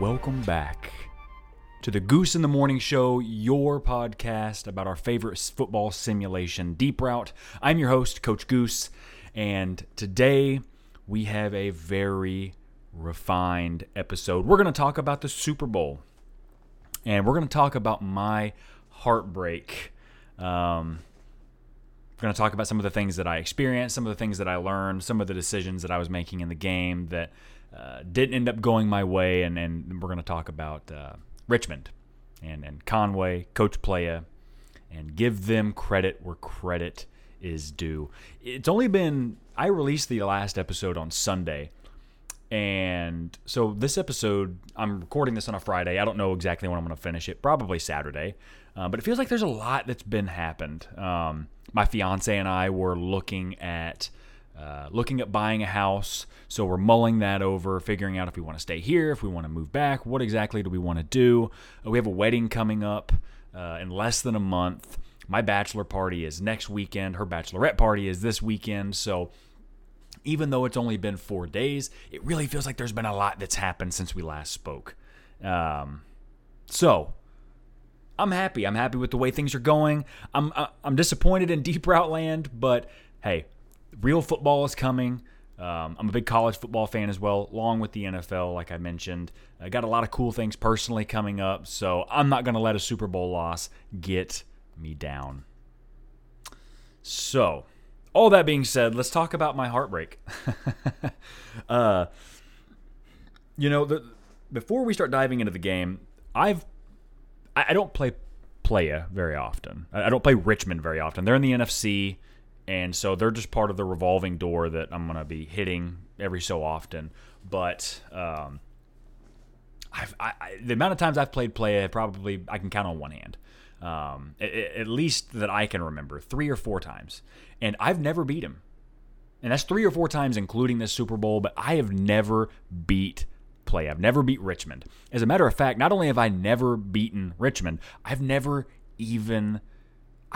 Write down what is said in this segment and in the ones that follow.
welcome back to the Goose in the Morning Show, your podcast about our favorite football simulation, Deep Route. I'm your host, Coach Goose, and today we have a very refined episode. We're going to talk about the Super Bowl, and we're going to talk about my heartbreak. Um, we're going to talk about some of the things that I experienced, some of the things that I learned, some of the decisions that I was making in the game that uh, didn't end up going my way, and, and we're going to talk about uh, Richmond and, and Conway, Coach Playa, and give them credit where credit is due. It's only been, I released the last episode on Sunday. And so this episode, I'm recording this on a Friday. I don't know exactly when I'm going to finish it. Probably Saturday, uh, but it feels like there's a lot that's been happened. Um, my fiance and I were looking at uh, looking at buying a house. So we're mulling that over, figuring out if we want to stay here, if we want to move back, what exactly do we want to do. Uh, we have a wedding coming up uh, in less than a month. My bachelor party is next weekend. Her bachelorette party is this weekend. So even though it's only been four days, it really feels like there's been a lot that's happened since we last spoke. Um, so I'm happy. I'm happy with the way things are going. I'm uh, I'm disappointed in Deep Route Land, but hey, real football is coming. Um, I'm a big college football fan as well, along with the NFL, like I mentioned. I got a lot of cool things personally coming up, so I'm not going to let a Super Bowl loss get me down. So, all that being said, let's talk about my heartbreak. uh, you know, the, before we start diving into the game, I've I, I don't play Playa very often. I, I don't play Richmond very often. They're in the NFC and so they're just part of the revolving door that I'm going to be hitting every so often. But um, I, I, the amount of times I've played play, I probably I can count on one hand. Um, at, at, least that I can remember, three or four times, and I've never beat him. And that's three or four times, including this Super Bowl. But I have never beat Playa. I've never beat Richmond. As a matter of fact, not only have I never beaten Richmond, I've never even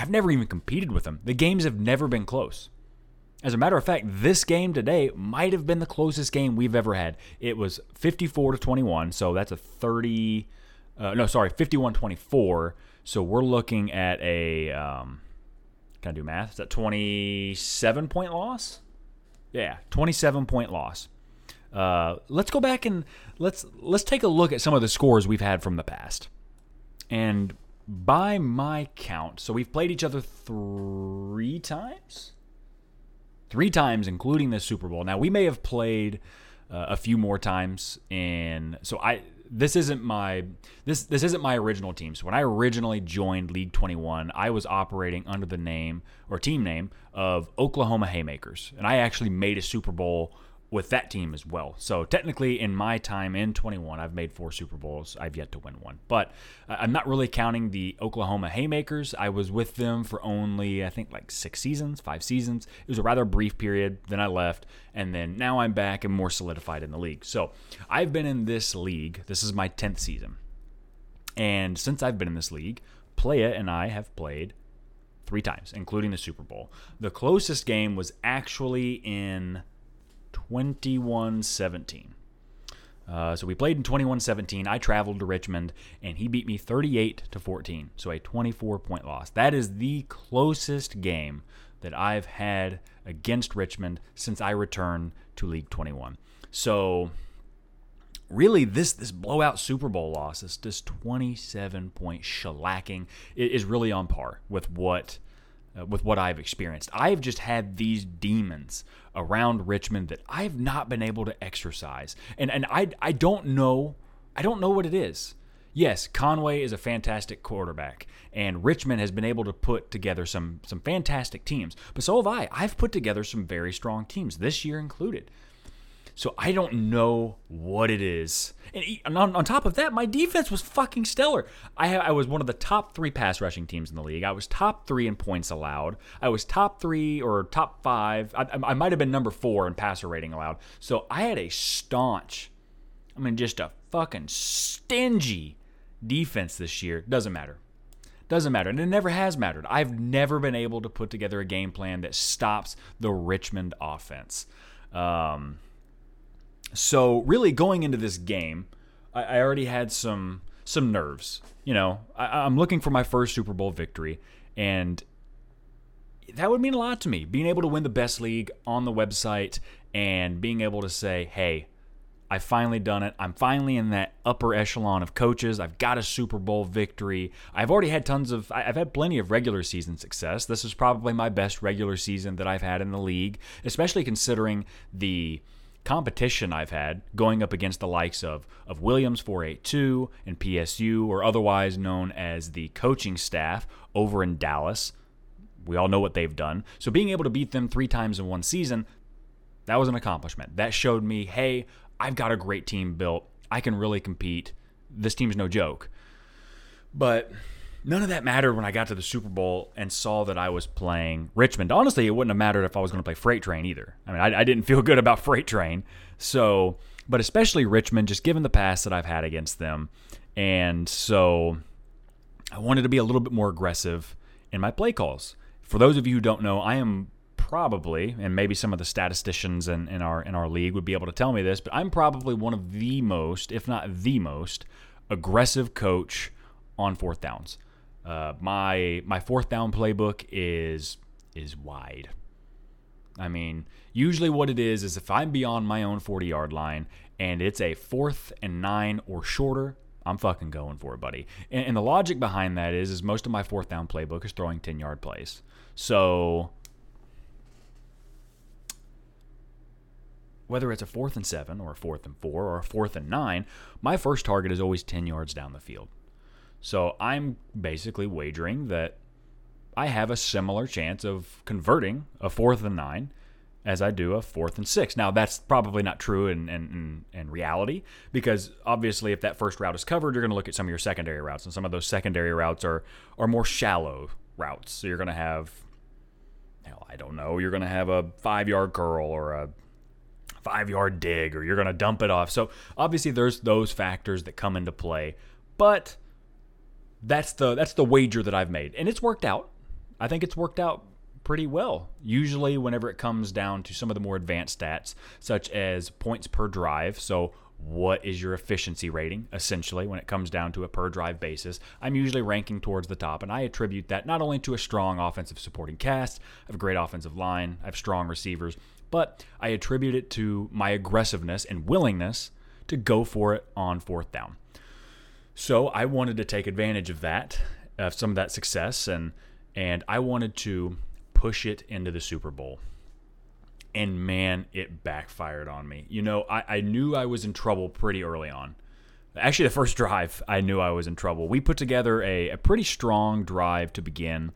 I've never even competed with them. The games have never been close. As a matter of fact, this game today might have been the closest game we've ever had. It was 54 to 21, so that's a 30 uh, no, sorry, 51-24. So we're looking at a um, can I do math? Is that 27 point loss? Yeah, 27 point loss. Uh, let's go back and let's let's take a look at some of the scores we've had from the past. And by my count, so we've played each other three times? Three times, including this Super Bowl. Now, we may have played uh, a few more times and So I. This isn't my this this isn't my original team. So when I originally joined League 21, I was operating under the name or team name of Oklahoma Haymakers, and I actually made a Super Bowl with that team as well. So technically, in my time in 21, I've made four Super Bowls. I've yet to win one, but uh, I'm not really counting the Oklahoma Haymakers. I was with them for only I think like six seasons, five seasons. It was a rather brief period. Then I left, and then now I'm back and more solidified in the league. So I've been in this league. This is my 10th season, and since I've been in this league, Playa and I have played three times, including the Super Bowl. The closest game was actually in 2117. Uh, so we played in 2117. I traveled to Richmond, and he beat me 38 to 14. So a 24 point loss. That is the closest game that I've had against Richmond since I returned to League 21. So really, this this blowout Super Bowl loss, this this 27 point shellacking, is really on par with what uh, with what I've experienced. I've just had these demons around Richmond that I've not been able to exercise. And and I I don't know I don't know what it is. Yes, Conway is a fantastic quarterback, and Richmond has been able to put together some some fantastic teams. But so have I. I've put together some very strong teams this year included. So I don't know what it is. And on, on top of that, my defense was fucking stellar. I, I was one of the top three pass rushing teams in the league. I was top three in points allowed. I was top three or top five. I, I might have been number four in passer rating allowed. So I had a staunch, I mean, just a fucking stingy defense this year. Doesn't matter. Doesn't matter. And it never has mattered. I've never been able to put together a game plan that stops the Richmond offense. Um, so, really, going into this game, I, I already had some some nerves. You know, I, I'm looking for my first Super Bowl victory, and that would mean a lot to me. Being able to win the best league on the website and being able to say, hey, I finally done it. I'm finally in that upper echelon of coaches. I've got a Super Bowl victory. I've already had tons of, I've had plenty of regular season success. This is probably my best regular season that I've had in the league, especially considering the competition I've had going up against the likes of, of Williams 482 and PSU, or otherwise known as the coaching staff over in Dallas. We all know what they've done. So being able to beat them three times in one season, that was an accomplishment. That showed me, hey, I've got a great team built. I can really compete. This team's no joke. But none of that mattered when I got to the Super Bowl and saw that I was playing Richmond. Honestly, it wouldn't have mattered if I was going to play Freight Train either. I mean, I, I, didn't feel good about Freight Train. So, but especially Richmond, just given the past that I've had against them. And so I wanted to be a little bit more aggressive in my play calls. For those of you who don't know, I am probably, and maybe some of the statisticians in, in our in our league would be able to tell me this, but I'm probably one of the most, if not the most, aggressive coach on fourth downs. Uh, my my fourth down playbook is is wide. I mean, usually what it is is if I'm beyond my own 40 yard line and it's a fourth and nine or shorter, I'm fucking going for it, buddy. And, and the logic behind that is is most of my fourth down playbook is throwing 10 yard plays. So whether it's a fourth and seven or a fourth and four or a fourth and nine, my first target is always 10 yards down the field. So I'm basically wagering that I have a similar chance of converting a fourth and nine as I do a fourth and six. Now, that's probably not true in, in, in, reality because obviously, if that first route is covered, you're going to look at some of your secondary routes, and some of those secondary routes are, are more shallow routes. So you're going to have, hell, I don't know, you're going to have a five yard curl or a five yard dig or you're going to dump it off. So obviously there's those factors that come into play, but that's the that's the wager that I've made and it's worked out. I think it's worked out pretty well. Usually whenever it comes down to some of the more advanced stats such as points per drive, so what is your efficiency rating essentially when it comes down to a per drive basis i'm usually ranking towards the top and i attribute that not only to a strong offensive supporting cast i have a great offensive line i have strong receivers but I attribute it to my aggressiveness and willingness to go for it on fourth down. So I wanted to take advantage of that, of some of that success, and and I wanted to push it into the Super Bowl. And man, it backfired on me. You know, I, I knew I was in trouble pretty early on. Actually, the first drive, I knew I was in trouble. We put together a, a pretty strong drive to begin,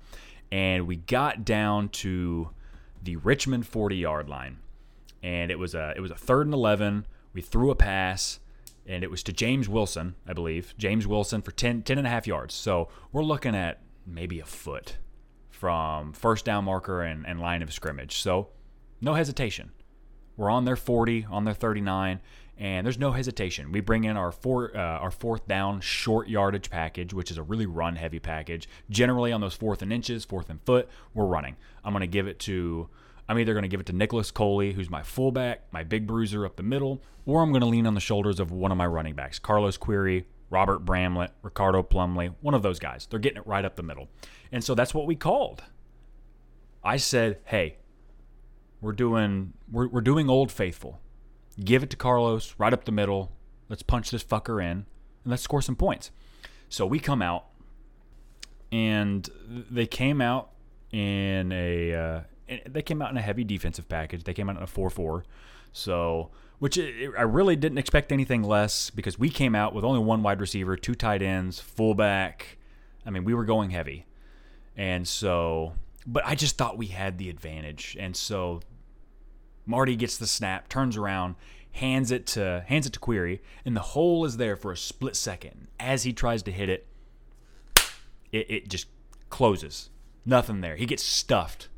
and we got down to the Richmond 40 yard line. And it was a it was a third and 11. We threw a pass and it was to James Wilson, I believe. James Wilson for 10, 10 and a half yards. So we're looking at maybe a foot from first down marker and, and line of scrimmage. So no hesitation. We're on their 40, on their 39, and there's no hesitation. We bring in our four, uh, our fourth down short yardage package, which is a really run heavy package. Generally on those fourth and inches, fourth and foot, we're running. I'm going to give it to. I'm either going to give it to Nicholas Coley, who's my fullback, my big bruiser up the middle, or I'm going to lean on the shoulders of one of my running backs, Carlos Query, Robert Bramlett, Ricardo Plumley, one of those guys. They're getting it right up the middle. And so that's what we called. I said, hey, we're doing we're, we're doing old faithful. Give it to Carlos right up the middle. Let's punch this fucker in and let's score some points. So we come out and they came out in a uh, they came out in a heavy defensive package. They came out in a 4-4. So, which I really didn't expect anything less because we came out with only one wide receiver, two tight ends, fullback. I mean, we were going heavy. And so, but I just thought we had the advantage. And so Marty gets the snap, turns around, hands it to hands it to Query, and the hole is there for a split second. As he tries to hit it, it, it just closes. Nothing there. He gets stuffed,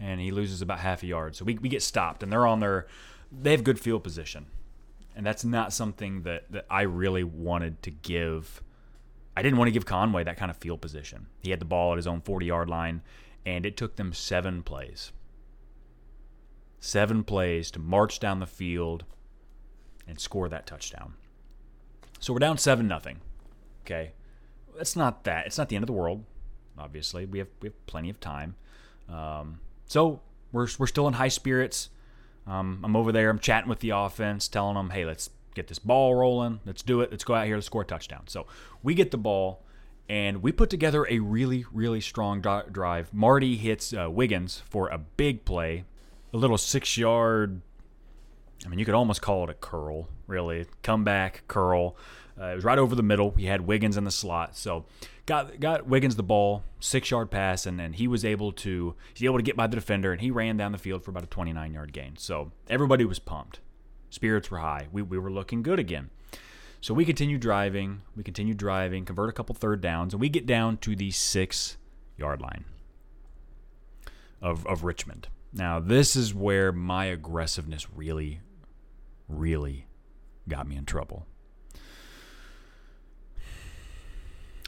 and he loses about half a yard. So we, we get stopped, and they're on their they have good field position, and that's not something that that I really wanted to give. I didn't want to give Conway that kind of field position. He had the ball at his own 40 yard line, and it took them seven plays seven plays to march down the field and score that touchdown. So we're down seven nothing. Okay, that's not that. It's not the end of the world. Obviously, we have we have plenty of time. Um, so we're we're still in high spirits. Um, I'm over there. I'm chatting with the offense, telling them, "Hey, let's get this ball rolling. Let's do it. Let's go out here. Let's score a touchdown." So we get the ball, and we put together a really really strong drive. Marty hits uh, Wiggins for a big play, a little six yard. I mean, you could almost call it a curl, really. Comeback curl. Uh, it was right over the middle. We had Wiggins in the slot, so got got Wiggins the ball, six yard pass, and then he was able to he's able to get by the defender, and he ran down the field for about a 29 yard gain. So everybody was pumped, spirits were high. We we were looking good again. So we continue driving, we continue driving, convert a couple third downs, and we get down to the six yard line of of Richmond. Now this is where my aggressiveness really, really got me in trouble.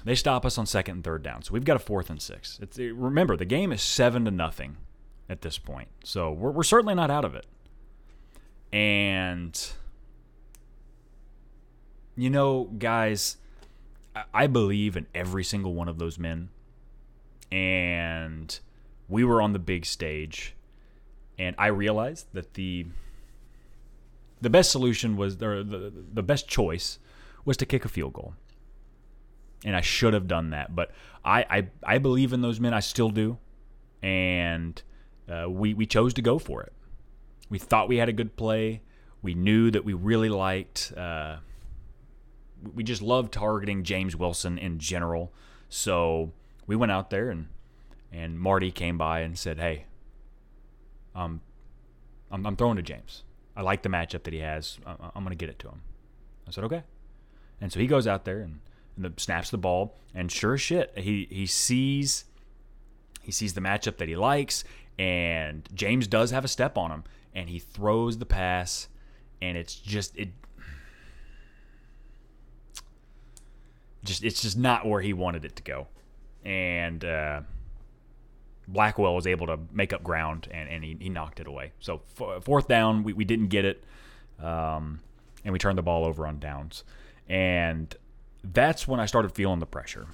They stop us on second and third down. So we've got a fourth and six. It's, remember, the game is seven to nothing at this point. So we're, we're certainly not out of it. And, you know, guys, I believe in every single one of those men. And we were on the big stage. And I realized that the the best solution was the, the, the best choice was to kick a field goal and I should have done that. But I, I, I believe in those men. I still do, and uh, we we chose to go for it. We thought we had a good play. We knew that we really liked. Uh, we just loved targeting James Wilson in general. So we went out there and and Marty came by and said, "Hey, um, I'm, I'm throwing to James. I like the matchup that he has. I'm going to get it to him." I said, "Okay." And so he goes out there and the, snaps the ball, and sure shit, he he sees he sees the matchup that he likes, and James does have a step on him, and he throws the pass, and it's just it. Just it's just not where he wanted it to go, and uh, Blackwell was able to make up ground and, and he, he knocked it away. So fourth down, we, we didn't get it, um, and we turned the ball over on downs. And that's when I started feeling the pressure.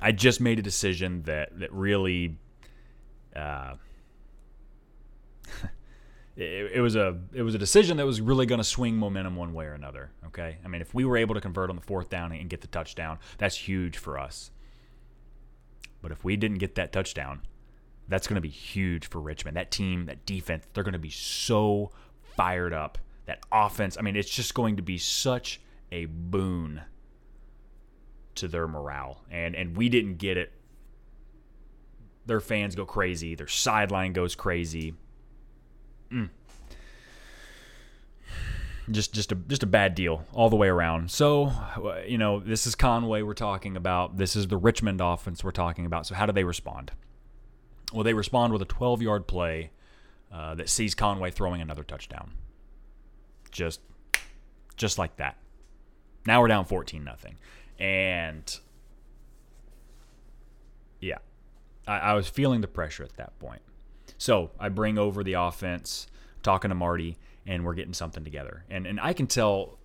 I just made a decision that that really, uh, it, it, was a it was a decision that was really going to swing momentum one way or another. Okay, I mean, if we were able to convert on the fourth down and get the touchdown, that's huge for us. But if we didn't get that touchdown, that's going to be huge for Richmond. That team, that defense, they're going to be so fired up. That offense, I mean, it's just going to be such a boon to their morale. And and we didn't get it. Their fans go crazy. Their sideline goes crazy. Mm. Just just a just a bad deal all the way around. So, you know, this is Conway we're talking about. This is the Richmond offense we're talking about. So how do they respond? Well, they respond with a 12-yard play uh, that sees Conway throwing another touchdown. Just just like that. Now we're down 14 nothing. And yeah, I, I was feeling the pressure at that point. So I bring over the offense, talking to Marty, and we're getting something together. And and I can tell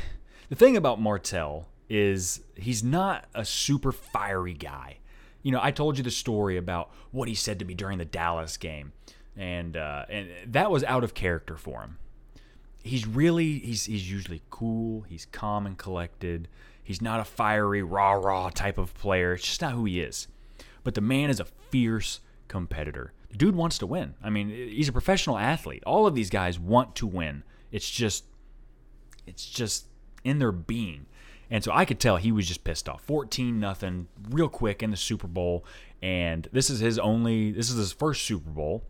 the thing about Martell is he's not a super fiery guy. You know, I told you the story about what he said to me during the Dallas game, and uh, and that was out of character for him. He's really he's he's usually cool. He's calm and collected. He's not a fiery, rah rah type of player. It's just not who he is. But the man is a fierce competitor. The dude wants to win. I mean, he's a professional athlete. All of these guys want to win. It's just, it's just in their being. And so I could tell he was just pissed off. 14 nothing, real quick in the Super Bowl. And this is his only, this is his first Super Bowl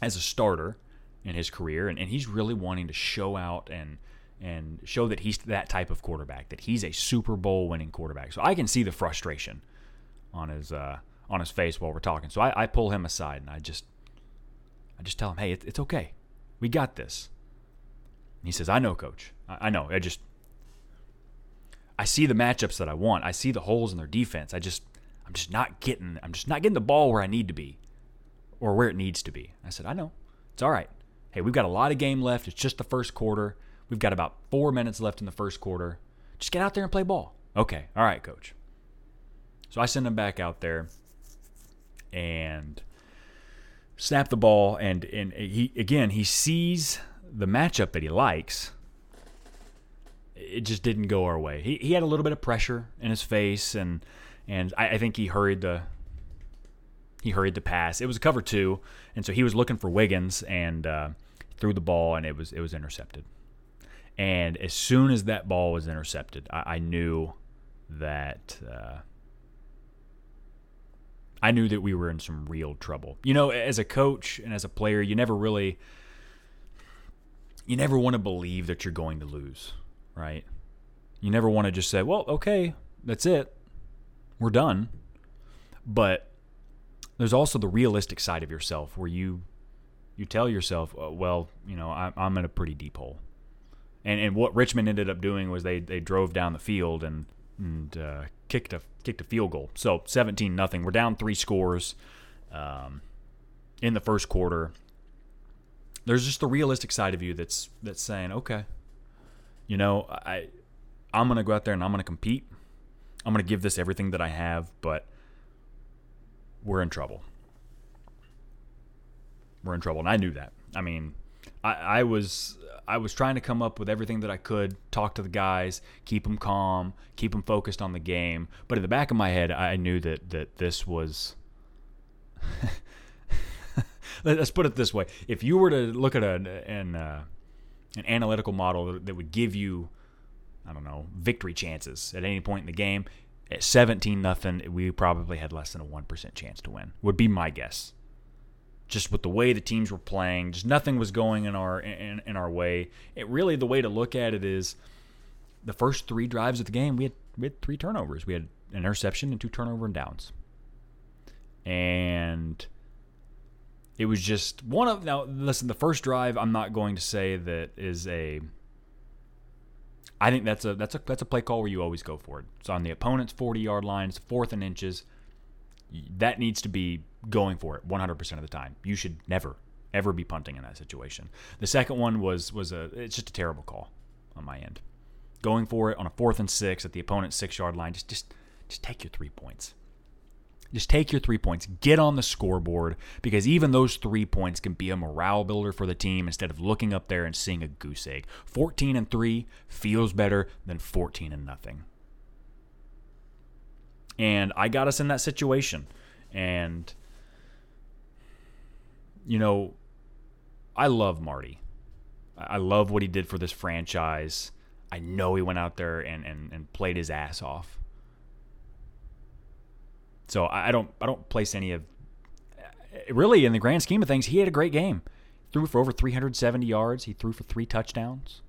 as a starter in his career. And, and he's really wanting to show out and, and show that he's that type of quarterback, that he's a Super Bowl winning quarterback. So I can see the frustration on his uh, on his face while we're talking. So I, I, pull him aside and I just I just tell him, hey, it, it's okay, we got this. And he says, I know, coach. I, I know. I just I see the matchups that I want. I see the holes in their defense. I just I'm just not getting I'm just not getting the ball where I need to be or where it needs to be. I said, I know. It's all right. Hey, we've got a lot of game left. It's just the first quarter. We've got about four minutes left in the first quarter. Just get out there and play ball. Okay, all right, coach. So I send him back out there and snap the ball and and he again he sees the matchup that he likes. It just didn't go our way. He, he had a little bit of pressure in his face and and I, I think he hurried the he hurried the pass. It was a cover two, and so he was looking for Wiggins and uh, threw the ball, and it was it was intercepted. And as soon as that ball was intercepted, I, I knew that uh, I knew that we were in some real trouble. You know, as a coach and as a player, you never really you never want to believe that you're going to lose, right? You never want to just say, "Well, okay, that's it. We're done." But there's also the realistic side of yourself where you you tell yourself, uh, well, you know, I, I'm in a pretty deep hole. And and what Richmond ended up doing was they they drove down the field and and uh, kicked a kicked a field goal. So 17 nothing. We're down three scores um, in the first quarter. There's just the realistic side of you that's that's saying, okay, you know, I I'm gonna go out there and I'm gonna compete. I'm gonna give this everything that I have, but we're in trouble. We're in trouble, and I knew that. I mean, I, I was I was trying to come up with everything that I could, talk to the guys, keep them calm, keep them focused on the game. But in the back of my head, I knew that that this was. Let's put it this way: if you were to look at an an, uh, an analytical model that would give you, I don't know, victory chances at any point in the game, at 17 nothing, we probably had less than a 1% chance to win. Would be my guess. Just with the way the teams were playing, just nothing was going in our in, in our way. It really the way to look at it is the first 3 drives of the game, we had we had three turnovers. We had an interception and two turnover and downs. And it was just one of now listen, the first drive I'm not going to say that is a I think that's a that's a that's a play call where you always go for it. It's on the opponent's 40 yard line. It's fourth and inches. That needs to be going for it 100% of the time. You should never ever be punting in that situation. The second one was was a it's just a terrible call on my end. Going for it on a fourth and six at the opponent's six yard line. Just just just take your three points. Just take your three points, get on the scoreboard, because even those three points can be a morale builder for the team instead of looking up there and seeing a goose egg. 14 and 3 feels better than 14 and nothing. And I got us in that situation. And, you know, I love Marty. I love what he did for this franchise. I know he went out there and, and, and played his ass off. So I don't I don't place any of really in the grand scheme of things, he had a great game. Threw for over 370 yards. He threw for three touchdowns.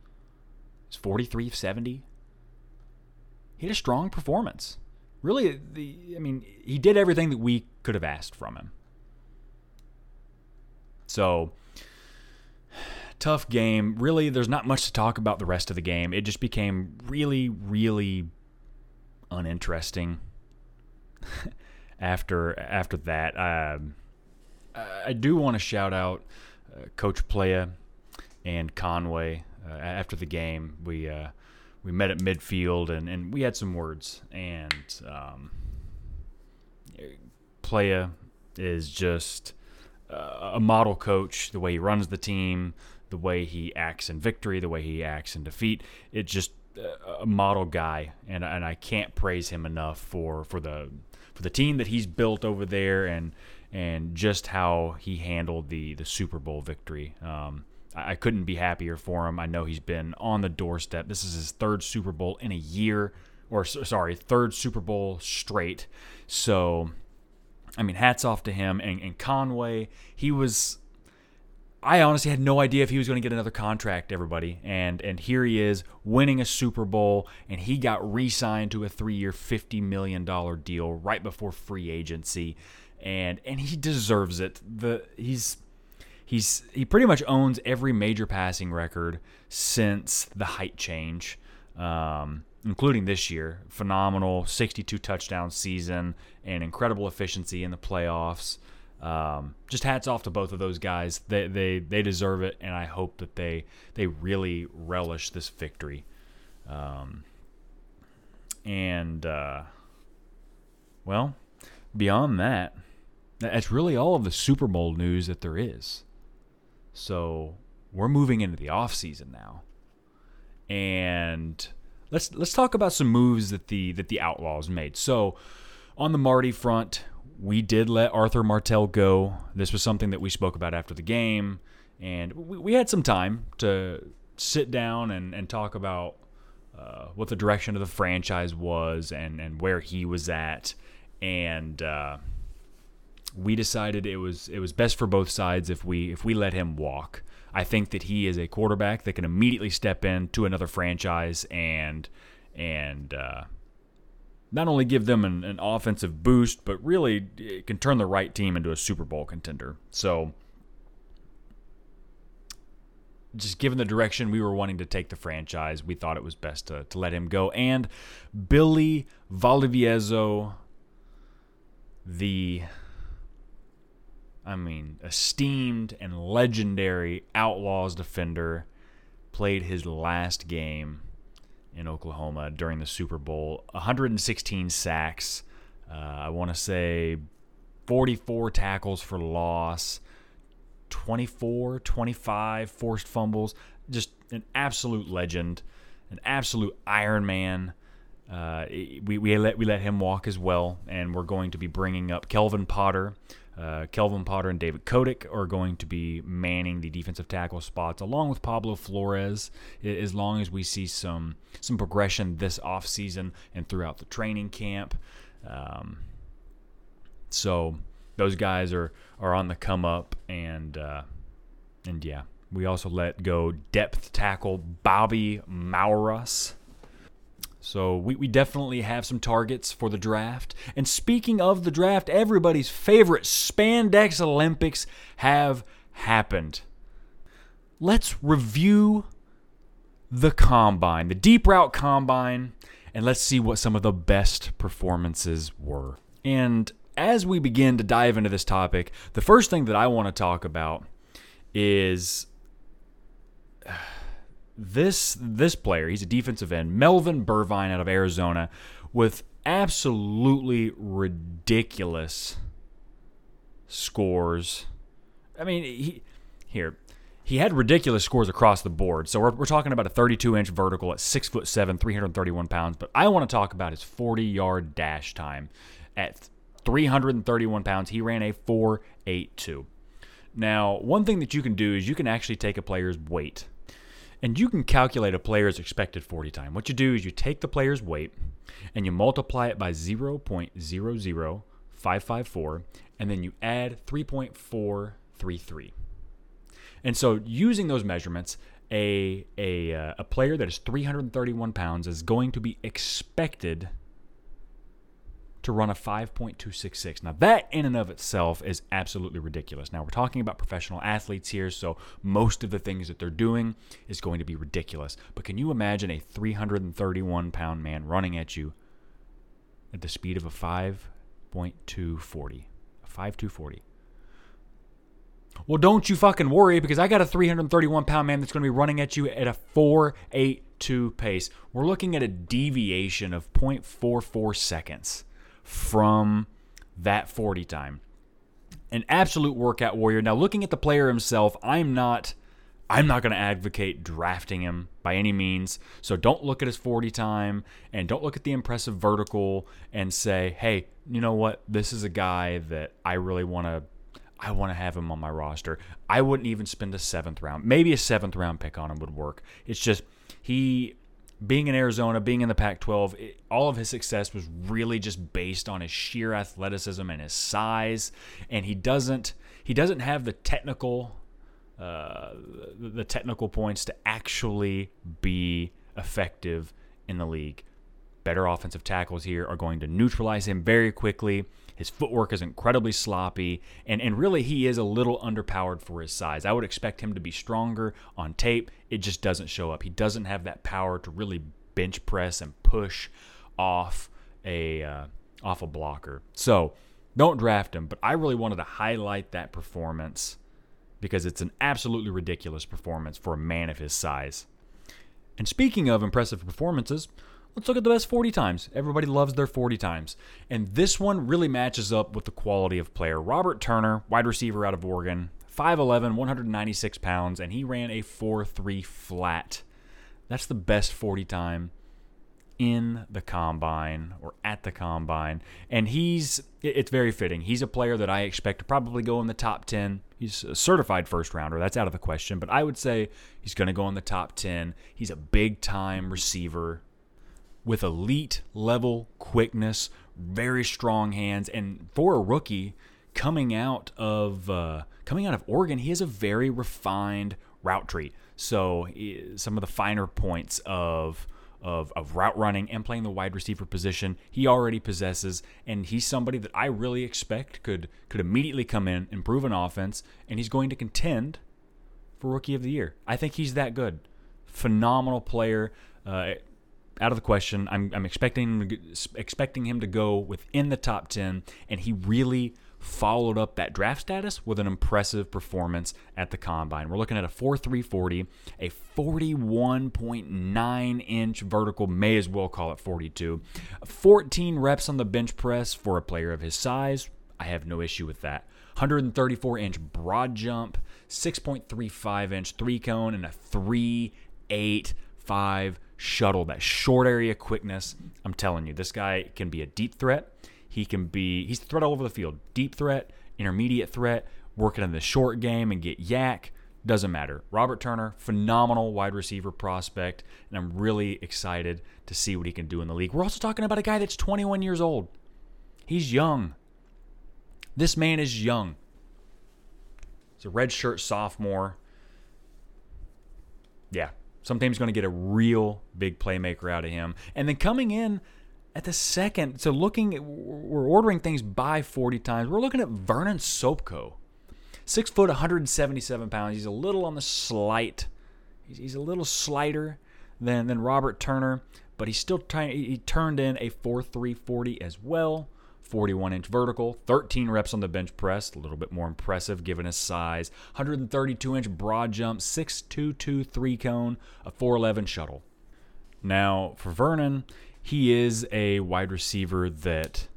It's 43 of 70. He had a strong performance. Really, the I mean, he did everything that we could have asked from him. So tough game. Really, there's not much to talk about the rest of the game. It just became really, really uninteresting. after after that. Um, I do want to shout out uh, Coach Playa and Conway uh, after the game. We uh, we met at midfield and, and we had some words. And um, Playa is just a model coach. The way he runs the team, the way he acts in victory, the way he acts in defeat. It's just a model guy, and and I can't praise him enough for for the for the team that he's built over there and and just how he handled the the Super Bowl victory. Um, I, I couldn't be happier for him. I know he's been on the doorstep. This is his third Super Bowl in a year, or sorry, third Super Bowl straight. So, I mean, hats off to him and, and Conway. He was I honestly had no idea if he was going to get another contract, everybody. And and here he is winning a Super Bowl, and he got re-signed to a three-year, fifty million dollar deal right before free agency, and and he deserves it. The he's he's he pretty much owns every major passing record since the height change, um, including this year. Phenomenal, sixty-two touchdown season, and incredible efficiency in the playoffs. Um, just hats off to both of those guys. They, they they deserve it, and I hope that they they really relish this victory. Um, And, uh, well, beyond that, that's really all of the Super Bowl news that there is. So we're moving into the off season now, and let's let's talk about some moves that the that the Outlaws made. So on the Marty front, we did let Arthur Martell go. This was something that we spoke about after the game, and we, we had some time to sit down and, and talk about uh, what the direction of the franchise was and, and where he was at. And uh, we decided it was it was best for both sides if we if we let him walk. I think that he is a quarterback that can immediately step in to another franchise and and uh, not only give them an, an offensive boost, but really can turn the right team into a Super Bowl contender. So, just given the direction we were wanting to take the franchise, we thought it was best to, to let him go. And Billy Valdivieso, the, I mean, esteemed and legendary Outlaws defender, played his last game in Oklahoma during the Super Bowl. 116 sacks. Uh, I want to say 44 tackles for loss, 24, 25 forced fumbles. Just an absolute legend, an absolute Iron Man. Uh, we, we, let, we let him walk as well, and we're going to be bringing up Kelvin Potter. Uh, Kelvin Potter and David Kodak are going to be manning the defensive tackle spots, along with Pablo Flores, as long as we see some some progression this offseason and throughout the training camp. Um, so those guys are are on the come up, and uh, and yeah, we also let go depth tackle Bobby Maurus. So we, we definitely have some targets for the draft. And speaking of the draft, everybody's favorite Spandex Olympics have happened. Let's review the combine, the deep route combine, and let's see what some of the best performances were. And as we begin to dive into this topic, the first thing that I want to talk about is this this player, he's a defensive end, Melvin Burvine out of Arizona, with absolutely ridiculous scores. I mean, he here he had ridiculous scores across the board. So we're, we're talking about a 32 inch vertical at six foot seven, 331 pounds. But I want to talk about his 40 yard dash time at 331 pounds. He ran a 4.82. Now, one thing that you can do is you can actually take a player's weight and you can calculate a player's expected 40 time. What you do is you take the player's weight and you multiply it by 0.00554, and then you add 3.433. And so, using those measurements, a, a, uh, a player that is 331 pounds is going to be expected to run a 5.266. Now, that in and of itself is absolutely ridiculous. Now, we're talking about professional athletes here, so most of the things that they're doing is going to be ridiculous. But can you imagine a 331 pound man running at you at the speed of a 5.240? A 5.240. Well, don't you fucking worry because I got a 331 pound man that's going to be running at you at a 482 pace. We're looking at a deviation of 0.44 seconds from that 40 time. An absolute workout warrior. Now looking at the player himself, I'm not I'm not going to advocate drafting him by any means. So don't look at his 40 time and don't look at the impressive vertical and say, "Hey, you know what? This is a guy that I really want to I want to have him on my roster." I wouldn't even spend a 7th round. Maybe a 7th round pick on him would work. It's just he being in Arizona, being in the Pac 12, all of his success was really just based on his sheer athleticism and his size. And he doesn't. He doesn't have the technical, uh, the technical points to actually be effective in the league. Better offensive tackles here are going to neutralize him very quickly. His footwork is incredibly sloppy, and, and really he is a little underpowered for his size. I would expect him to be stronger on tape. It just doesn't show up. He doesn't have that power to really bench press and push off a uh, off a blocker. So don't draft him. But I really wanted to highlight that performance because it's an absolutely ridiculous performance for a man of his size. And speaking of impressive performances, let's look at the best 40 times. Everybody loves their 40 times. And this one really matches up with the quality of player. Robert Turner, wide receiver out of Oregon, 5'11, 196 pounds, and he ran a 4 3 flat. That's the best 40 time in the combine or at the combine. And he's, it's very fitting. He's a player that I expect to probably go in the top 10. He's a certified first rounder. That's out of the question. But I would say he's going to go in the top 10. He's a big time receiver with elite level quickness, very strong hands. And for a rookie, coming out of uh, coming out of Oregon, he has a very refined route tree. So some of the finer points of of, of route running and playing the wide receiver position he already possesses and he's somebody that I really expect could could immediately come in improve an offense and he's going to contend for rookie of the year I think he's that good phenomenal player uh, out of the question I'm, I'm expecting expecting him to go within the top 10 and he really followed up that draft status with an impressive performance at the combine. We're looking at a 4.340, a 41.9 inch vertical, may as well call it 42, 14 reps on the bench press for a player of his size. I have no issue with that. 134 inch broad jump, 6.35 inch three cone, and a 3.85 shuttle. That short area quickness. I'm telling you, this guy can be a deep threat. He can be he's threat all over the field. Deep threat, intermediate threat, working in the short game and get YAC. Doesn't matter. Robert Turner, phenomenal wide receiver prospect, and I'm really excited to see what he can do in the league. We're also talking about a guy that's 21 years old. He's young. This man is young. He's a red shirt sophomore. Yeah, sometimes going to get a real big playmaker out of him. And then coming in at the second, so looking, we're ordering things by 40 times. We're looking at Vernon Sopko, six foot, 177 pounds. He's a little on the slight, he's, a little slighter than than Robert Turner, but he's still trying. He turned in a 4.340 as well. 41 inch vertical, 13 reps on the bench press, a little bit more impressive given his size. 132 inch broad jump, 6.22 three cone, a 411 shuttle. Now, for Vernon, he is a wide receiver that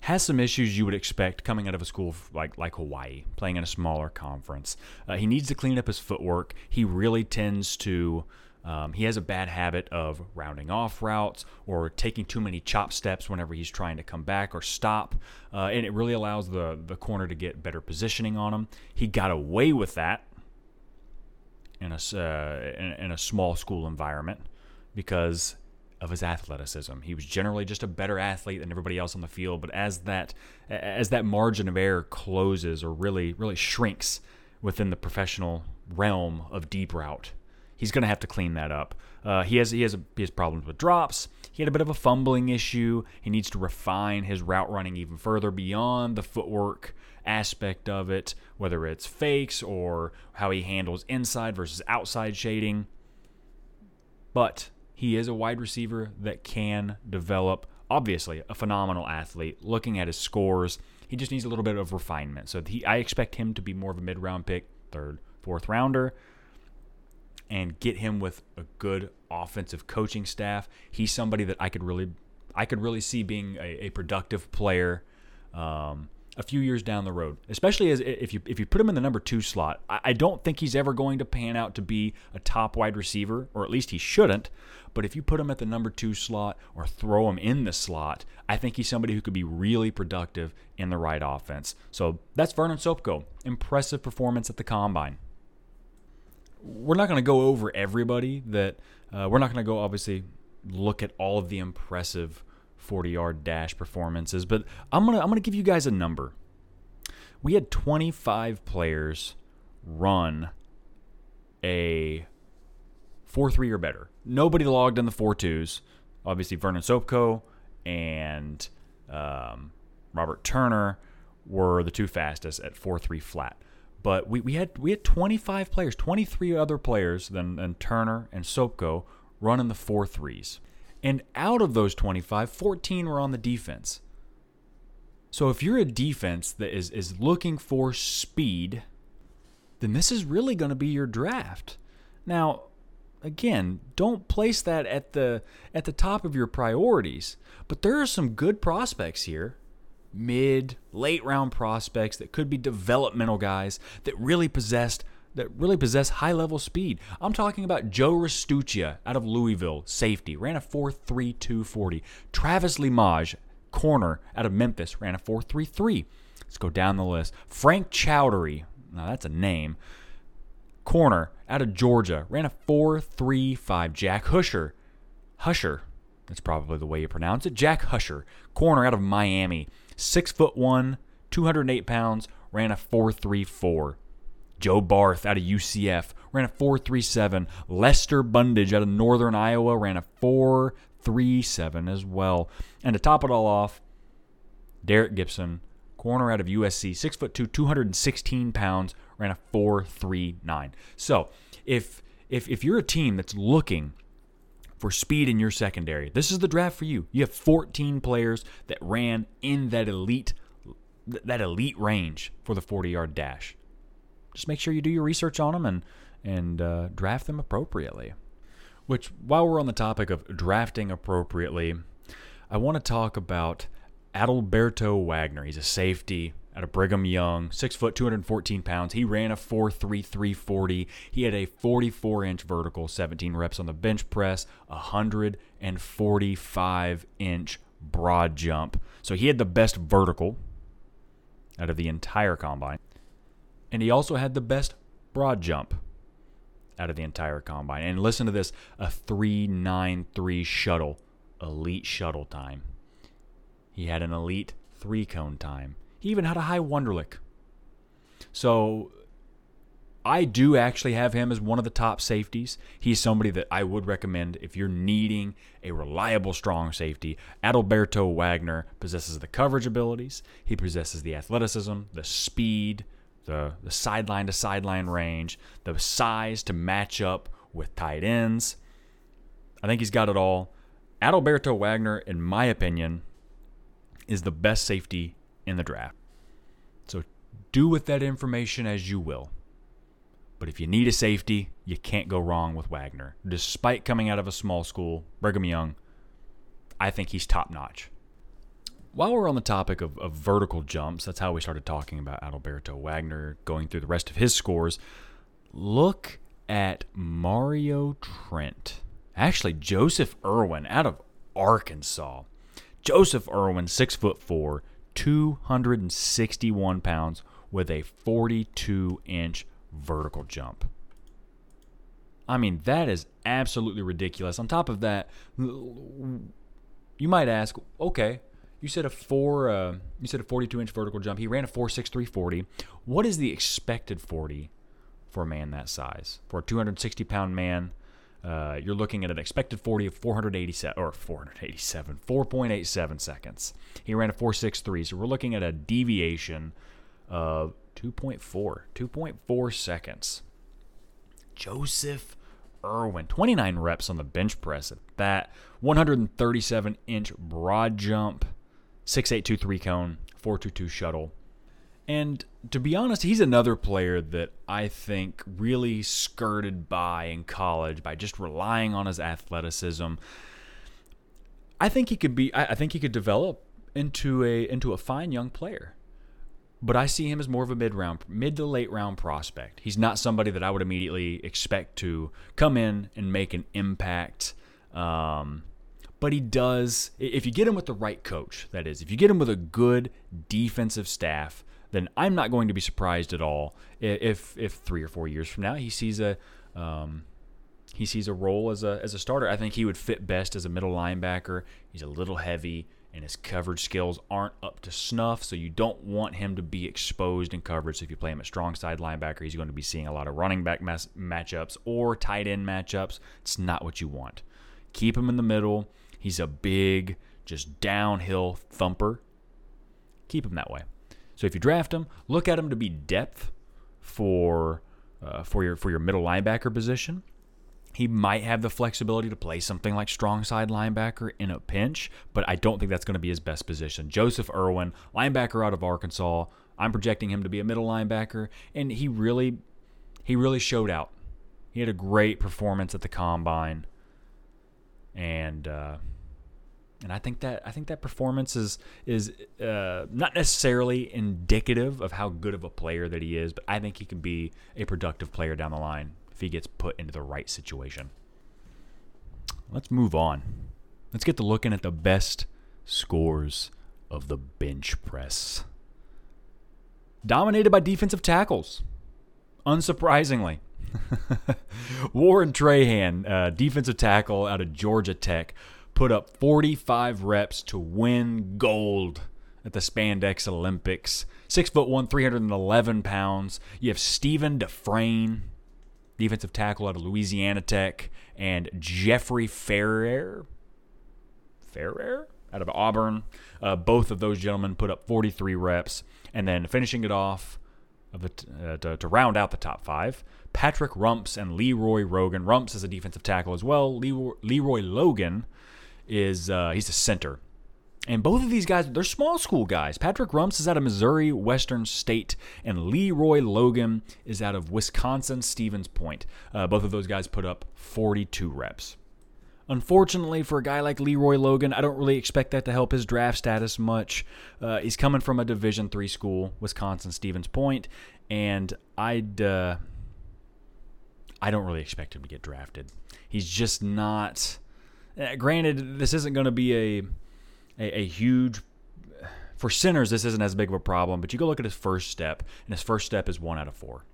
has some issues you would expect coming out of a school like like Hawaii, playing in a smaller conference. Uh, he needs to clean up his footwork. He really tends to. Um, he has a bad habit of rounding off routes or taking too many chop steps whenever he's trying to come back or stop, uh, and it really allows the the corner to get better positioning on him. He got away with that in a uh, in, in a small school environment because of his athleticism. He was generally just a better athlete than everybody else on the field, but as that as that margin of error closes or really really shrinks within the professional realm of deep route, he's going to have to clean that up. Uh, he has he has a, he has problems with drops. He had a bit of a fumbling issue. He needs to refine his route running even further beyond the footwork aspect of it, whether it's fakes or how he handles inside versus outside shading. But he is a wide receiver that can develop. Obviously, a phenomenal athlete. Looking at his scores, he just needs a little bit of refinement. So he, I expect him to be more of a mid-round pick, third, fourth rounder, and get him with a good offensive coaching staff. He's somebody that I could really, I could really see being a, a productive player. Um, a few years down the road, especially as if you if you put him in the number two slot. I don't think he's ever going to pan out to be a top wide receiver, or at least he shouldn't. But if you put him at the number two slot or throw him in the slot, I think he's somebody who could be really productive in the right offense. So that's Vernon Sopko. Impressive performance at the combine. We're not going to go over everybody that uh, we're not going to go obviously look at all of the impressive 40 yard dash performances, but I'm going to I'm going to give you guys a number. We had 25 players run a 4 3 or better. Nobody logged in the 4 2s. Obviously, Vernon Sopko and um, Robert Turner were the two fastest at 4 3 flat. But we, we had we had 25 players, 23 other players than, than Turner and Sopko running the four threes. And out of those 25, 14 were on the defense. So if you're a defense that is, is looking for speed, then this is really going to be your draft. Now, again, don't place that at the at the top of your priorities. But there are some good prospects here. Mid, late round prospects that could be developmental guys that really possessed that really possess high level speed. I'm talking about Joe Restuccia out of Louisville, safety, ran a 4.3240. Travis Limage, corner out of Memphis, ran a 4.33. Let's go down the list. Frank Chowdhury, now that's a name, corner out of Georgia, ran a 4.35. Jack Husher, Husher, that's probably the way you pronounce it. Jack Husher, corner out of Miami, six foot one, 208 pounds, ran a 4.34. Joe Barth out of UCF ran a 4.37. Lester Bundage out of Northern Iowa ran a 4.37 as well. And to top it all off, Derek Gibson, corner out of USC, six foot two, 216 pounds, ran a 4.39. So if if if you're a team that's looking for speed in your secondary, this is the draft for you. You have 14 players that ran in that elite that elite range for the 40 yard dash just make sure you do your research on them and and uh, draft them appropriately. Which, while we're on the topic of drafting appropriately, I want to talk about Adalberto Wagner. He's a safety out of Brigham Young, six foot, 214 pounds. He ran a 4.3340. He had a 44 inch vertical, 17 reps on the bench press, 145 inch broad jump. So he had the best vertical out of the entire combine and he also had the best broad jump out of the entire combine. And listen to this a 393 shuttle, elite shuttle time. He had an elite three cone time. He even had a high Wonderlic. So I do actually have him as one of the top safeties. He's somebody that I would recommend if you're needing a reliable, strong safety. Adalberto Wagner possesses the coverage abilities, he possesses the athleticism, the speed, the, the sideline to sideline range, the size to match up with tight ends. I think he's got it all. Adalberto Wagner, in my opinion, is the best safety in the draft. So do with that information as you will. But if you need a safety, you can't go wrong with Wagner. Despite coming out of a small school, Brigham Young, I think he's top notch. While we're on the topic of, of, vertical jumps, that's how we started talking about Adalberto Wagner, going through the rest of his scores. Look at Mario Trent. Actually, Joseph Irwin out of Arkansas. Joseph Irwin, six foot four, 261 pounds, with a 42 inch vertical jump. I mean, that is absolutely ridiculous. On top of that, you might ask, okay, you said a four. Uh, you said a 42 inch vertical jump. He ran a 4.6340. What is the expected 40 for a man that size? For a 260 pound man, uh, you're looking at an expected 40 of 487 or 487, 4.87 seconds. He ran a 4.63, so we're looking at a deviation of 2.4, 2.4 seconds. Joseph Irwin, 29 reps on the bench press at that, 137 inch broad jump. 6823 cone, 422 shuttle. And to be honest, he's another player that I think really skirted by in college by just relying on his athleticism. I think he could be I think he could develop into a into a fine young player. But I see him as more of a mid round mid to late round prospect. He's not somebody that I would immediately expect to come in and make an impact. Um, but he does if you get him with the right coach that is if you get him with a good defensive staff then i'm not going to be surprised at all if if three or four years from now he sees a um, he sees a role as a as a starter i think he would fit best as a middle linebacker he's a little heavy and his coverage skills aren't up to snuff, so you don't want him to be exposed in coverage. So if you play him at strong side linebacker, he's going to be seeing a lot of running back mas- matchups or tight end matchups. It's not what you want. Keep him in the middle. He's a big, just downhill thumper. Keep him that way. So if you draft him, look at him to be depth for uh, for your for your middle linebacker position. He might have the flexibility to play something like strong side linebacker in a pinch, but I don't think that's going to be his best position. Joseph Irwin, linebacker out of Arkansas. I'm projecting him to be a middle linebacker, and he really he really showed out He had a great performance at the combine, and uh, and I think that I think that performance is is uh, not necessarily indicative of how good of a player that he is, but I think he can be a productive player down the line if he gets put into the right situation. Let's move on. Let's get to looking at the best scores of the bench press. Dominated by defensive tackles, unsurprisingly. Warren Trahan, uh, defensive tackle out of Georgia Tech, put up 45 reps to win gold at the Spandex Olympics. Six foot one, 311 pounds. You have Stephen Dufresne, defensive tackle out of Louisiana Tech, and Jeffrey Ferrer. Ferrer? Out of Auburn. Uh, both of those gentlemen put up 43 reps. And then finishing it off of the, uh, to, to round out the top five, Patrick Rumps and Leroy Rogan. Rumps is a defensive tackle as well. Leroy, Leroy Logan is uh, he's a center. And both of these guys, they're small school guys. Patrick Rumps is out of Missouri Western State, and Leroy Logan is out of Wisconsin Stevens Point. Uh, both of those guys put up 42 reps. Unfortunately, for a guy like Leroy Logan, I don't really expect that to help his draft status much. Uh, he's coming from a Division three school, Wisconsin Stevens Point, and I'd uh, I don't really expect him to get drafted. He's just not. Uh, granted, this isn't going to be a, a a huge for centers. This isn't as big of a problem, but you go look at his first step, and his first step is one out of four.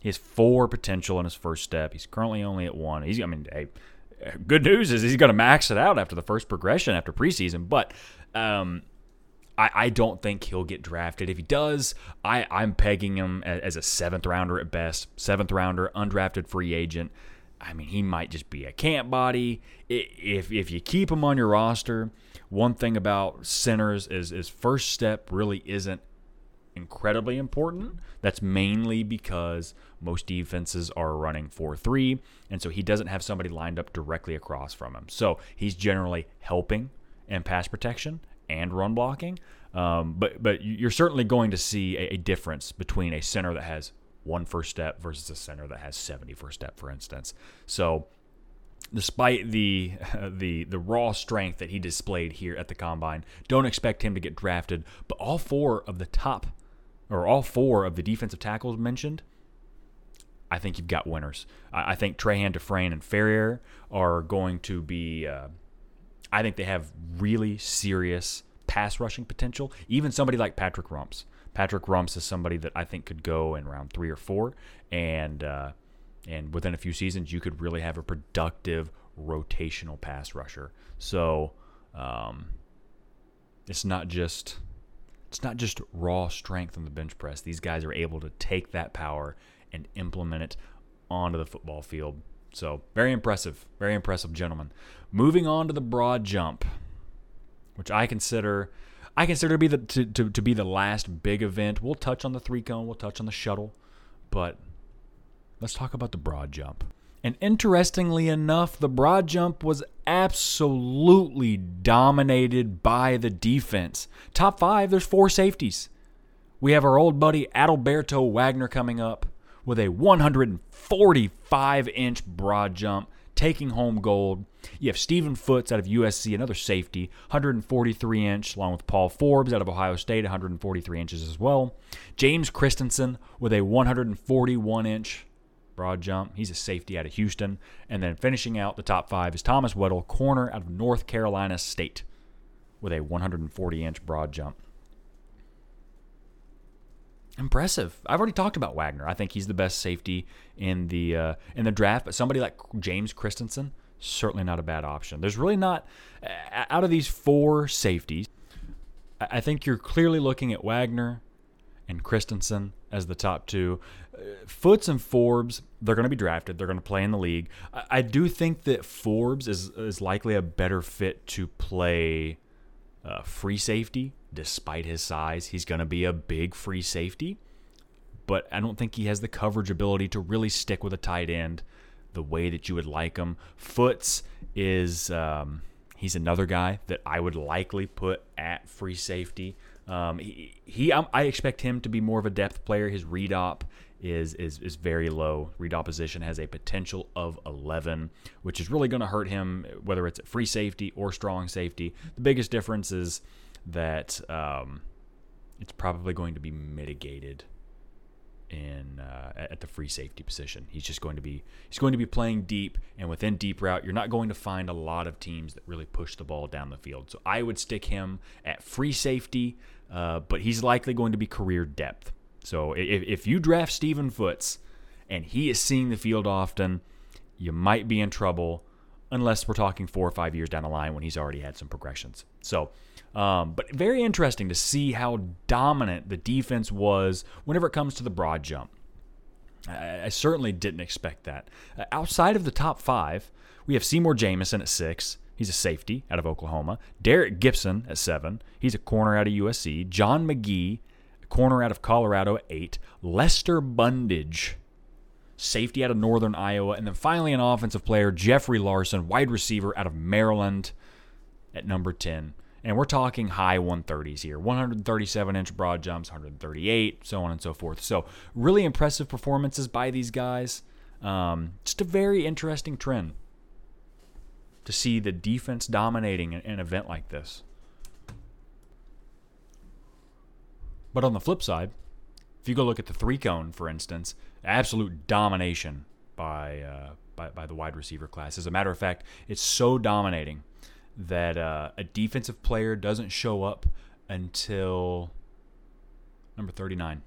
He has four potential in his first step. He's currently only at one. He's I mean, hey good news is he's going to max it out after the first progression after preseason. But um, I, don't think he'll get drafted. If he does, I, I'm pegging him as a seventh rounder at best, seventh rounder, undrafted free agent. I mean, he might just be a camp body. If if you keep him on your roster, one thing about centers is his first step really isn't incredibly important. That's mainly because most defenses are running 4 3, and so he doesn't have somebody lined up directly across from him. So he's generally helping in pass protection and run blocking. Um, but but you're certainly going to see a, a, difference between a center that has one first step versus a center that has 70 first step, for instance. So despite the uh, the the raw strength that he displayed here at the combine, don't expect him to get drafted. But all four of the top or all four of the defensive tackles mentioned, I think you've got winners. I, I think Trahan, Dufresne, and Ferrier are going to be. Uh, I think they have really serious pass rushing potential. Even somebody like Patrick Rumps. Patrick Rumps is somebody that I think could go in round three or four, and uh, and within a few seasons, you could really have a productive rotational pass rusher. So um, it's not just it's not just raw strength on the bench press. These guys are able to take that power and implement it onto the football field. So, very impressive. Very impressive, gentlemen. Moving on to the broad jump, which I consider I consider to be the to, to, to be the last big event. We'll touch on the three cone, we'll touch on the shuttle, but let's talk about the broad jump. And interestingly enough, the broad jump was absolutely dominated by the defense. Top five, there's four safeties. We have our old buddy Adalberto Wagner coming up with a 145 inch broad jump, taking home gold. You have Stephen Foots out of USC, another safety, 143 inch, along with Paul Forbes out of Ohio State, 143 inches as well. James Christensen with a 141 inch broad jump. He's a safety out of Houston. And then finishing out the top five is Thomas Weddle, corner out of North Carolina State, with a 140 inch broad jump. Impressive. I've already talked about Wagner. I think he's the best safety in the uh, in the draft. But somebody like James Christensen, certainly not a bad option. There's really not out of these four safeties. I think you're clearly looking at Wagner and Christensen as the top two. Foots and Forbes, they're going to be drafted. They're going to play in the league. I, do think that Forbes is is likely a better fit to play uh, free safety, despite his size. He's going to be a big free safety, but I don't think he has the coverage ability to really stick with a tight end the way that you would like him. Foots is um, He's another guy that I would likely put at free safety. Um, he, he I expect him to be more of a depth player. His read op is is is very low. Read opposition has a potential of 11, which is really going to hurt him whether it's at free safety or strong safety. The biggest difference is that um, it's probably going to be mitigated in uh, at the free safety position. He's just going to be he's going to be playing deep, and within deep route, you're not going to find a lot of teams that really push the ball down the field. So I would stick him at free safety, uh, but he's likely going to be career depth. So if, if you draft Stephen Foots and he is seeing the field often, you might be in trouble unless we're talking four or five years down the line when he's already had some progressions. So um, but very interesting to see how dominant the defense was whenever it comes to the broad jump. I, I certainly didn't expect that. Uh, outside of the top five, we have Seymour Jamison at six. He's a safety out of Oklahoma. Derek Gibson at seven. He's a corner out of USC. John McGee, corner out of Colorado at eight. Lester Bundage, safety out of Northern Iowa. And then finally, an offensive player, Jeffrey Larson, wide receiver out of Maryland at number 10. And we're talking high 130s here 137 inch broad jumps, 138, so on and so forth. So, really impressive performances by these guys. Um, just a very interesting trend to see the defense dominating an event like this. But on the flip side, if you go look at the three cone, for instance, absolute domination by, uh, by, by the wide receiver class. As a matter of fact, it's so dominating that uh, a defensive player doesn't show up until number 39.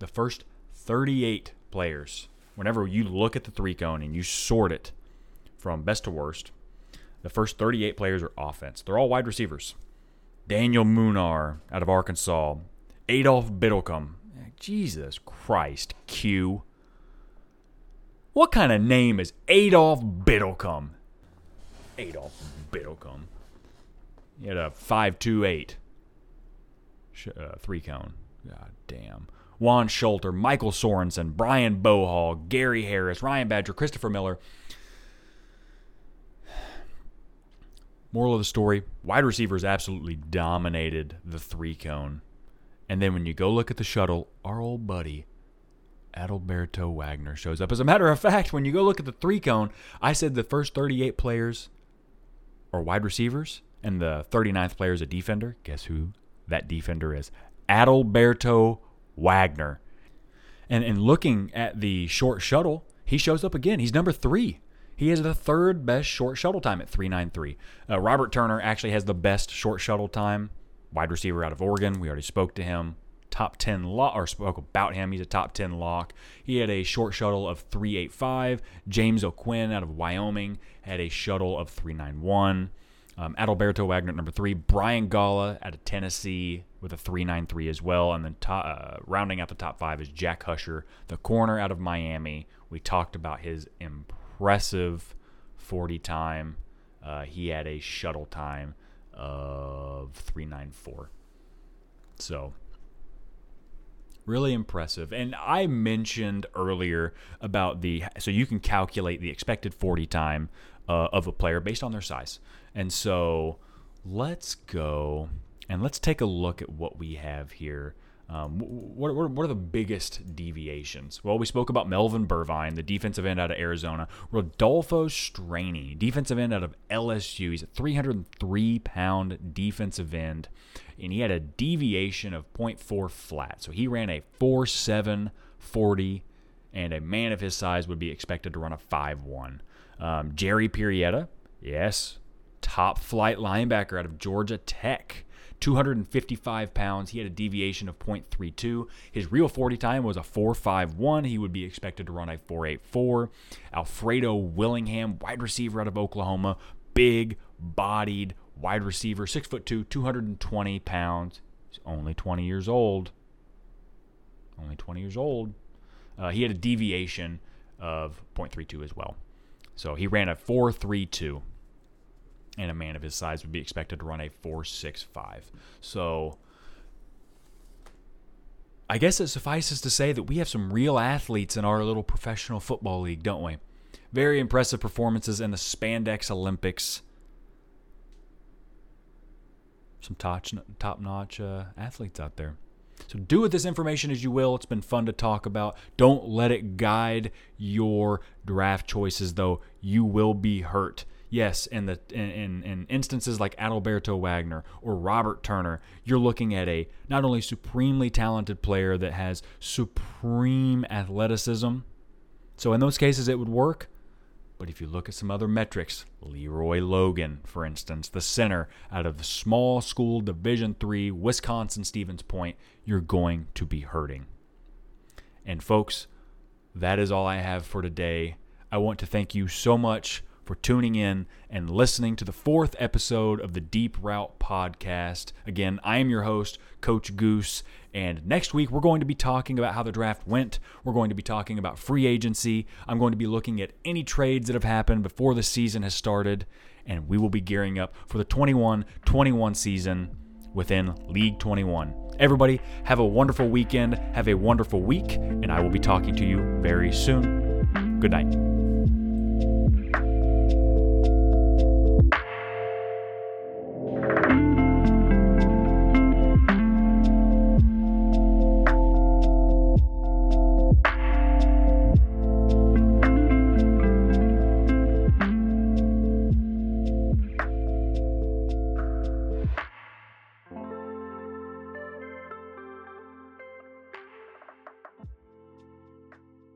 The first 38 players, whenever you look at the three cone and you sort it from best to worst, the first 38 players are offense. They're all wide receivers. Daniel Munar out of Arkansas, Adolph Biddlecomb. Jesus Christ, Q. What kind of name is Adolph Adolph Biddlecomb. He had a 5.28 uh, three cone. God damn. Juan Schulter, Michael Sorensen, Brian Bohall, Gary Harris, Ryan Badger, Christopher Miller. Moral of the story wide receivers absolutely dominated the three cone. And then when you go look at the shuttle, our old buddy, Adalberto Wagner, shows up. As a matter of fact, when you go look at the three cone, I said the first 38 players or wide receivers, and the 39th player is a defender. Guess who that defender is? Adalberto Wagner. And in looking at the short shuttle, he shows up again. He's number three. He has the third best short shuttle time at 393. Uh, Robert Turner actually has the best short shuttle time. Wide receiver out of Oregon. We already spoke to him. Top 10 lock, or spoke about him. He's a top 10 lock. He had a short shuttle of 385. James O'Quinn out of Wyoming had a shuttle of 391. Um, Adalberto Wagner number three, Brian Gala out of Tennessee with a 393 as well, and then top, uh, rounding out the top five is Jack Husher, the corner out of Miami. We talked about his impressive 40 time. Uh, he had a shuttle time of 394. So really impressive. And I mentioned earlier about the so you can calculate the expected 40 time uh, of a player based on their size. And so let's go and let's take a look at what we have here. Um, what, what, what, are the biggest deviations? Well, we spoke about Melvin Burvine, the defensive end out of Arizona. Rodolfo Straney, defensive end out of LSU. He's a 303 pound defensive end, and he had a deviation of 0.4 flat. So he ran a 4.7 40, and a man of his size would be expected to run a 5.1. Um, Jerry Pirietta, yes, top flight linebacker out of Georgia Tech. 255 pounds. He had a deviation of 0.32. His real 40 time was a 4.51. He would be expected to run a 4.84. Alfredo Willingham, wide receiver out of Oklahoma, big bodied wide receiver, 6'2, 220 pounds. He's only 20 years old. Only 20 years old. Uh, he had a deviation of 0.32 as well. So he ran a 4.32, and a man of his size would be expected to run a 4.65. So I guess it suffices to say that we have some real athletes in our little professional football league, don't we? Very impressive performances in the Spandex Olympics. some top notch uh, athletes out there. So do with this information as you will. It's been fun to talk about. Don't let it guide your draft choices, though. You will be hurt. Yes, in the in, in instances like Adalberto Wagner or Robert Turner, you're looking at a not only supremely talented player that has supreme athleticism. So in those cases, it would work. But if you look at some other metrics, Leroy Logan, for instance, the center out of the small school Division three Wisconsin Stevens Point, you're going to be hurting. And folks, that is all I have for today. I want to thank you so much for tuning in and listening to the fourth episode of the Deep Route Podcast. Again, I am your host, Coach Goose, and next week we're going to be talking about how the draft went. We're going to be talking about free agency. I'm going to be looking at any trades that have happened before the season has started, and we will be gearing up for the 21 21 season within League 21. Everybody, have a wonderful weekend, have a wonderful week, and I will be talking to you very soon. Good night.